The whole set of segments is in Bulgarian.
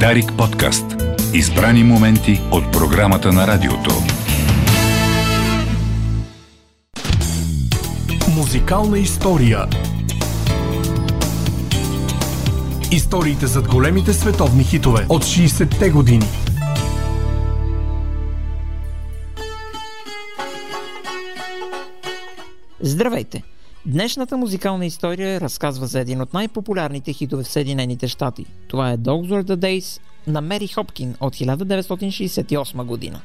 Дарик подкаст. Избрани моменти от програмата на радиото. Музикална история. Историите зад големите световни хитове от 60-те години. Здравейте! Днешната музикална история разказва за един от най-популярните хитове в Съединените щати. Това е Dogs Were the Days на Мери Хопкин от 1968 година.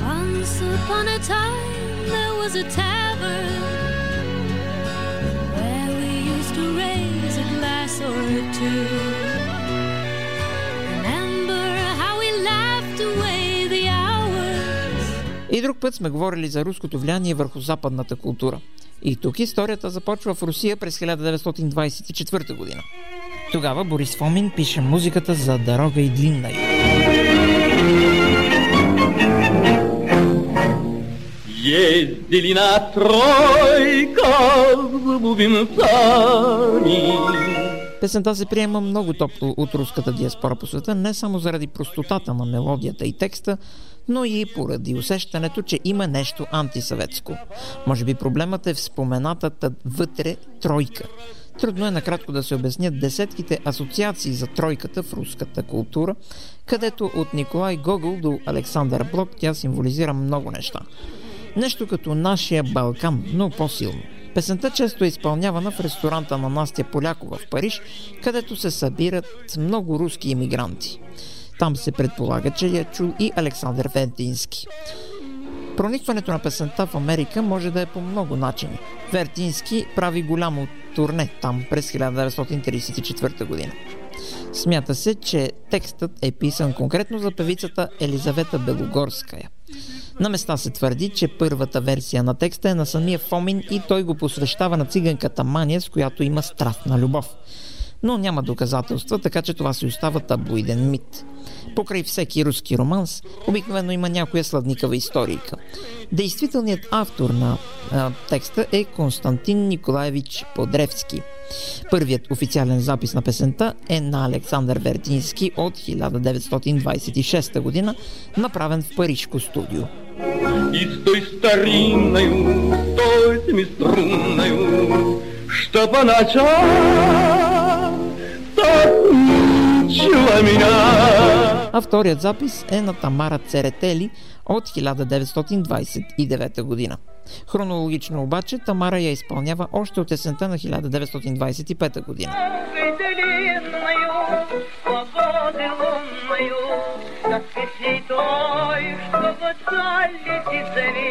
Once upon a time there was a tavern where we used to raise a glass or two. Remember how we laughed away the hours. И друг път сме говорили за руското влияние върху западната култура. И тук историята започва в Русия през 1924 година. Тогава Борис Фомин пише музиката за Дорога и длинна. Ездили на тройка с бубенцами. Песента се приема много топло от руската диаспора по света, не само заради простотата на мелодията и текста, но и поради усещането, че има нещо антисъветско. Може би проблемът е в споменатата вътре тройка. Трудно е накратко да се обяснят десетките асоциации за тройката в руската култура, където от Николай Гогол до Александър Блок тя символизира много неща. Нещо като нашия Балкан, но по-силно. Песента често е изпълнявана в ресторанта на Настя Полякова в Париж, където се събират много руски иммигранти. Там се предполага, че я чул и Александър Вентински. Проникването на песента в Америка може да е по много начини. Вертински прави голямо турне там през 1934 година. Смята се, че текстът е писан конкретно за певицата Елизавета Белогорская. На места се твърди, че първата версия на текста е на самия Фомин и той го посвещава на циганката Мания, с която има страстна любов. Но няма доказателства, така че това си остава таблоиден мит. Покрай всеки руски романс, обикновено има някоя сладникава историка. Действителният автор на а, текста е Константин Николаевич Подревски. Първият официален запис на песента е на Александър Вертински от 1926 година, направен в Парижко студио. И с той старинною, с той семиструнною, что по ночам так мучила меня. А вторият запис е на Тамара Церетели от 1929 година. Хронологично обаче Тамара я изпълнява още от есента на 1925 година.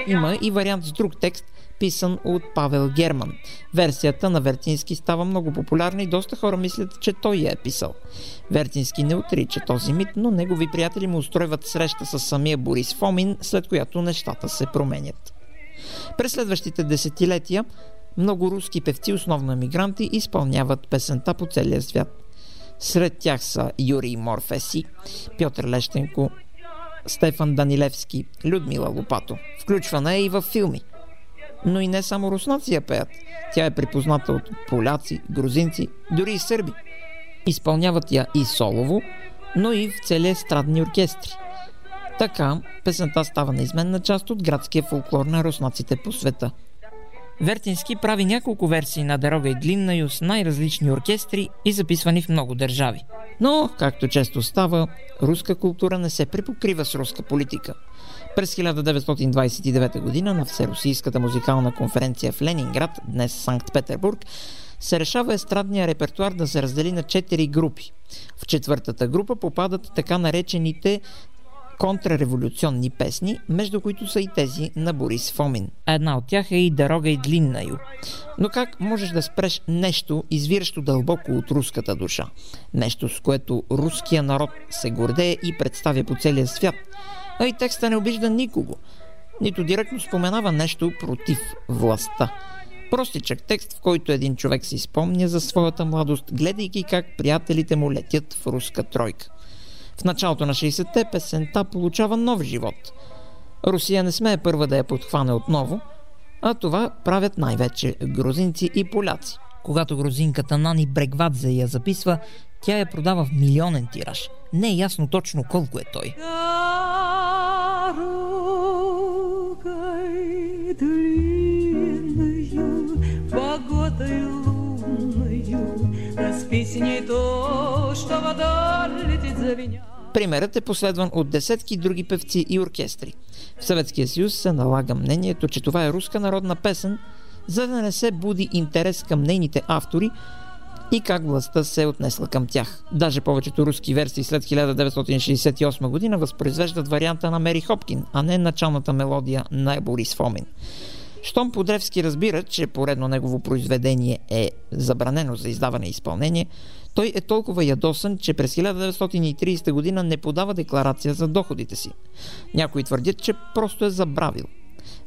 Има и вариант с друг текст, писан от Павел Герман. Версията на Вертински става много популярна и доста хора мислят, че той я е писал. Вертински не отрича този мит, но негови приятели му устройват среща с самия Борис Фомин, след която нещата се променят. През следващите десетилетия много руски певци, основно емигранти, изпълняват песента по целия свят. Сред тях са Юрий Морфеси, Пьотър Лещенко, Стефан Данилевски, Людмила Лопато. Включвана е и във филми. Но и не само руснаци я пеят. Тя е припозната от поляци, грузинци, дори и сърби. Изпълняват я и солово, но и в цели страдни оркестри. Така, песента става неизменна част от градския фолклор на руснаците по света. Вертински прави няколко версии на Дорога и Длиннаю с най-различни оркестри и записвани в много държави. Но, както често става, руска култура не се препокрива с руска политика. През 1929 година на Всерусийската музикална конференция в Ленинград, днес Санкт-Петербург, се решава естрадния репертуар да се раздели на четири групи. В четвъртата група попадат така наречените контрреволюционни песни, между които са и тези на Борис Фомин. Една от тях е и Дорога и длиннаю. Но как можеш да спреш нещо, извиращо дълбоко от руската душа? Нещо, с което руския народ се гордее и представя по целия свят. А и текста не обижда никого. Нито директно споменава нещо против властта. Простичък текст, в който един човек си спомня за своята младост, гледайки как приятелите му летят в руска тройка. В началото на 60-те песента получава нов живот. Русия не смее първа да я подхване отново, а това правят най-вече грузинци и поляци. Когато грузинката Нани Брегвадзе я записва, Тя я продава в милионен тираж. Не е ясно точно колко е той. Примерът е последван от десетки други певци и оркестри. В Съветския съюз се налага мнението, че това е руска народна песен, за да не се буди интерес към нейните автори и как властта се е отнесла към тях. Даже повечето руски версии след 1968 година възпроизвеждат варианта на Мери Хопкин, а не началната мелодия на Борис Фомин. Щом Подревски разбира, че поредно негово произведение е забранено за издаване и изпълнение, той е толкова ядосан, че през 1930 година не подава декларация за доходите си. Някои твърдят, че просто е забравил.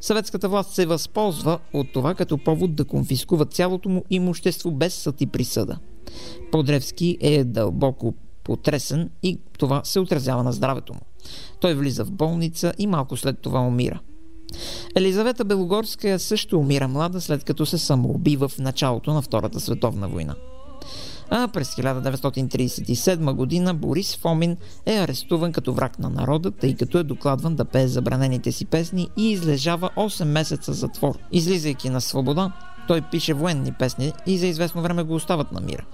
Съветската власт се възползва от това като повод да конфискува цялото му имущество без съд и присъда. Подревски е дълбоко потресен и това се отразява на здравето му. Той влиза в болница и малко след това умира. Елизавета Белогорска също умира млада, след като се самоубива в началото на Втората световна война. А през 1937 година Борис Фомин е арестуван като враг на народа, тъй като е докладван да пее забранените си песни и излежава 8 месеца затвор. Излизайки на свобода, той пише военни песни и за известно време го остават на мира.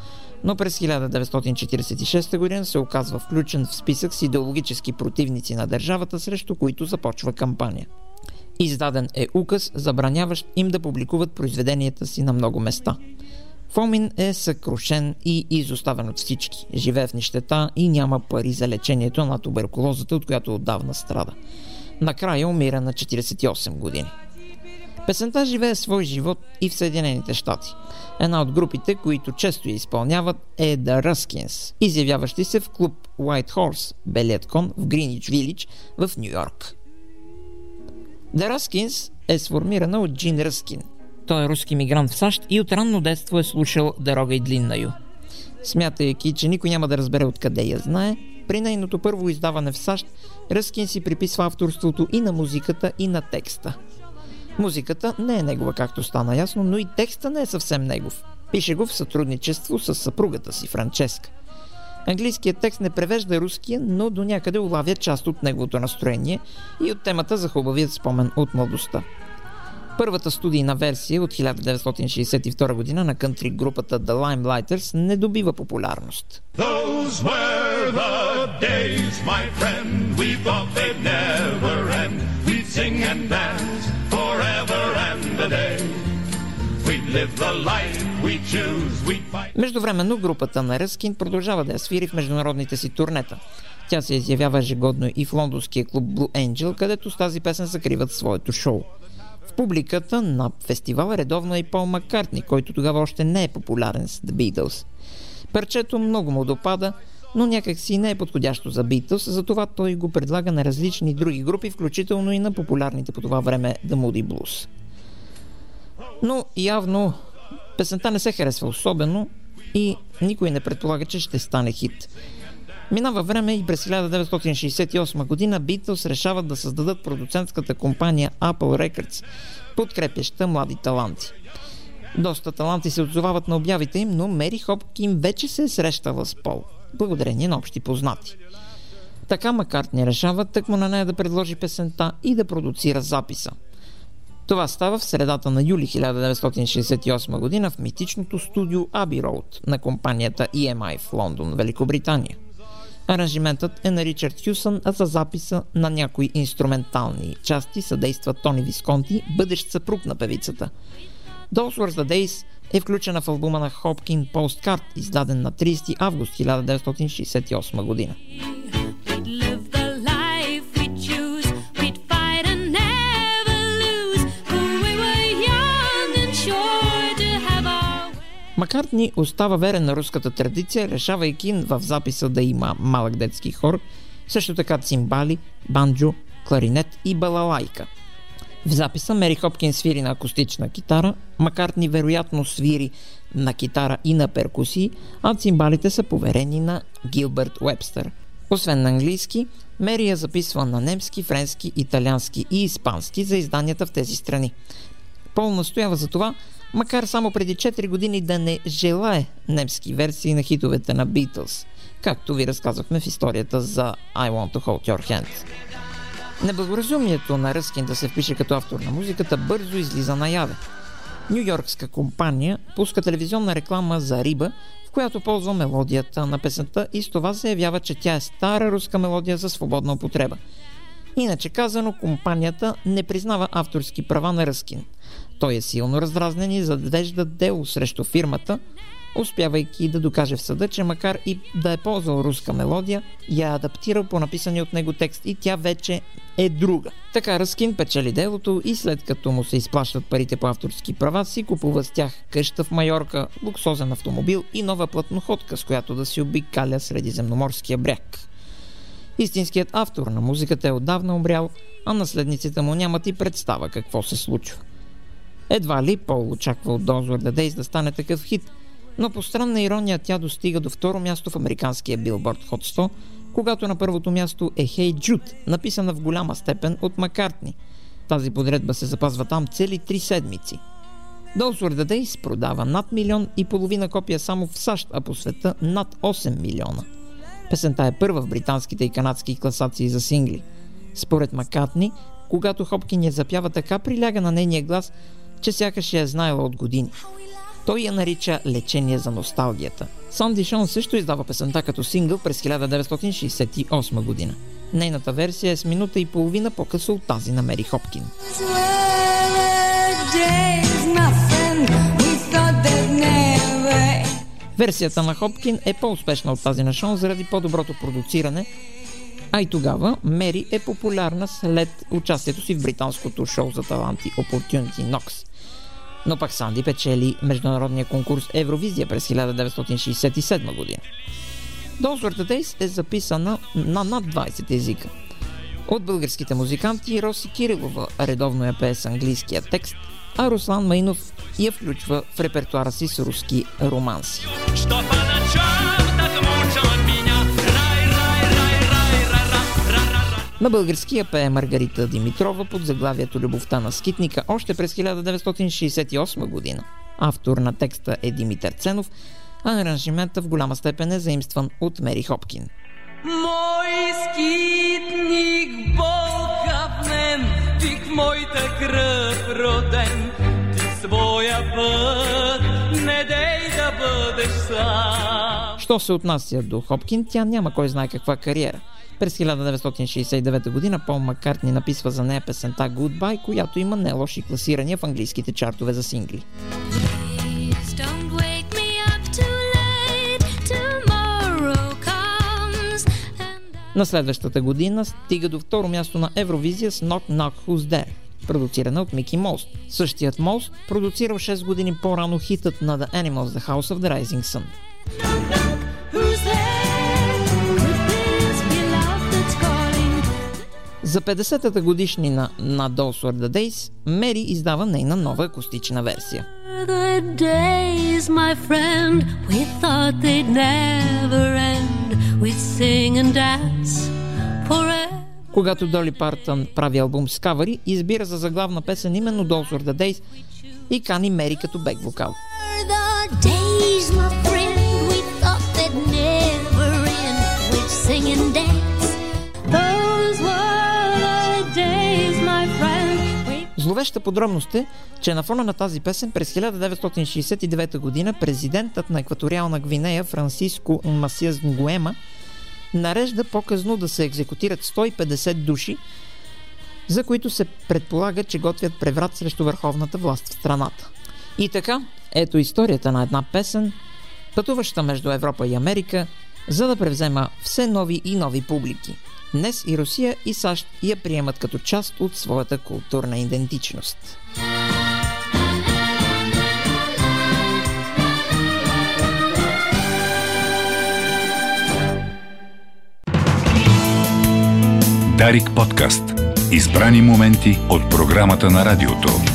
Но през 1946 година се оказва включен в списък с идеологически противници на държавата, срещу които започва кампания. Издаден е указ, забраняващ им да публикуват произведенията си на много места. Фомин е съкрушен и изоставен от всички. Живее в нищета и няма пари за лечението на туберкулозата, от която отдавна страда. Накрая умира на 48 години. Песента живее свой живот и в Съединените щати. Една от групите, които често я изпълняват е The Ruskins, изявяващи се в клуб White Horse, Белият кон в Гринич Вилидж в Нью Йорк. The Ruskins е сформирана от Джин Ръскин. Той е руски мигрант в САЩ и от ранно детство е слушал Дорога и длиннаю. Смятайки, че никой няма да разбере откъде я знае, при нейното първо издаване в САЩ Ръскин си приписва авторството и на музиката, и на текста. Музиката не е негова, както стана ясно, но и текста не е съвсем негов. Пише го в сътрудничество с съпругата си, Франческа. Английският текст не превежда руския, но до някъде улавя част от неговото настроение и от темата за хубавият спомен от младостта. Първата студийна версия от 1962 година на кънтри групата The Limelighters не добива популярност. Those were the days, my friend. We thought they'd never end. We'd sing and dance forever and a day. Междувременно групата на Ръскин продължава да я свири в международните си турнета. Тя се изявява ежегодно и в лондонския клуб Blue Angel, където с тази песен закриват своето шоу. В публиката на фестивала редовно е и Пол Маккартни, който тогава още не е популярен с The Beatles. Парчето много му допада, но някак си не е подходящо за Beatles, затова той го предлага на различни други групи, включително и на популярните по това време The Moody Blues. Но явно песента не се харесва особено и никой не предполага, че ще стане хит. Минава време и през 1968 година Beatles решават да създадат продуцентската компания Apple Records, подкрепяща млади таланти. Доста таланти се отзовават на обявите им, но Мери Хопкин вече се е срещала с Пол, благодарение на общи познати. Така Маккартни решава тъкмо на нея да предложи песента и да продуцира записа. Това става в средата на юли 1968 година в митичното студио Abbey Road на компанията EMI в Лондон, Великобритания. Аранжиментът е на Ричард Хюсън, а за записа на някои инструментални части съдейства Тони Висконти, бъдещ съпруг на певицата. Those Were the Days е включена в албума на Хопкин Postcard, издаден на 30 август 1968 година. Маккартни остава верен на руската традиция, решавайки в записа да има малък детски хор, също така цимбали, банджо, кларинет и балалайка. В записа Мери Хопкин свири на акустична китара, Маккартни вероятно свири на китара и на перкусии, а цимбалите са поверени на Гилберт Уебстър. Освен на английски, Мери я записва на немски, френски, италиански и испански за изданията в тези страни. Пол настоява за това макар само преди 4 години да не желае немски версии на хитовете на Beatles, както ви разказахме в историята за I Want to Hold Your Hand. Неблагоразумието на Ръскин да се впише като автор на музиката бързо излиза наяве. Нью-Йоркска компания пуска телевизионна реклама за риба, в която ползва мелодията на песента и с това се явява, че тя е стара руска мелодия за свободна употреба. Иначе казано, компанията не признава авторски права на Ръскин. Той е силно раздразнен и задвежда дело срещу фирмата, успявайки да докаже в съда, че макар и да е ползвал руска мелодия, я е адаптирал по написания от него текст и тя вече е друга. Така Ръскин печели делото и след като му се изплащат парите по авторски права, си купува с тях къща в Майорка, луксозен автомобил и нова плътноходка, с която да си обикаля средиземноморския бряг. Истинският автор на музиката е отдавна умрял, а наследниците му нямат и представа какво се случва. Едва ли Пол очаква от Дозуер да Дейс да стане такъв хит, но по странна ирония тя достига до второ място в американския Billboard Hot 100, когато на първото място е Hey Jude, написана в голяма степен от Маккартни. Тази подредба се запазва там цели три седмици. Dozword the Days продава над милион и половина копия само в САЩ, а по света над 8 милиона. Песента е първа в британските и канадски класации за сингли. Според Маккартни, когато Хопкин я запява така, приляга на нейния глас, че сякаш я е знаела от години. Той я нарича лечение за носталгията. Санди Шон също издава песента като сингъл през 1968 година. Нейната версия е с минута и половина по-късно от тази на Мери Хопкин. Версията на Хопкин е по-успешна от тази на Шон заради по-доброто продуциране, а и тогава Мери е популярна след участието си в британското шоу за таланти Opportunity Knox. Но пак Санди печели международния конкурс Евровизия през 1967 година. Donsworth Days е записана на над 20 езика. От българските музиканти Роси Кирилова редовно я пее с английския текст, а Руслан Майнов я включва в репертуара си с руски романси. Что На български я пее Маргарита Димитрова под заглавието Любовта на скитника още през 1968 година. Автор на текста е Димитър Ценов, а аранжимента в голяма степен е заимстван от Мери Хопкин. Мой скитник болкавнен, ти в моята кръв роден, ти своя път не дей да бъдеш сам. Що се отнася до Хопкин, тя няма кой знае каква кариера. През 1969 година Пол Маккартни написва за нея песента Goodbye, която има не лоши класирания в английските чартове за сингли. На следващата година стига до второ място на Евровизия с Knock Knock Who's There, продуцирана от Мики Мост. Същият Мост продуцирал 6 години по-рано хитът на The Animals The House of the Rising Sun. who's За 50-та годишнина на Dolls Were the Days, Мери издава нейна нова акустична версия. The days, my friend, we thought they'd never end. We'd sing and dance forever. Когато Доли Партън прави албум с кавари, избира за заглавна песен именно Dolls Were the Days и кани Мери като бек вокал. Sing and dance. Зловеща подробност е, че на фона на тази песен през 1969 година президентът на екваториална Гвинея Франциско Масиас Нгуема нарежда по-късно да се екзекутират 150 души, за които се предполага, че готвят преврат срещу върховната власт в страната. И така, ето историята на една песен, пътуваща между Европа и Америка, за да превзема все нови и нови публики. Днес и Русия и САЩ я приемат като част от своята културна идентичност. Дарик подкаст. Избрани моменти от програмата на радиото.